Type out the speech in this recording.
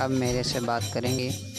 अब मेरे से बात करेंगे।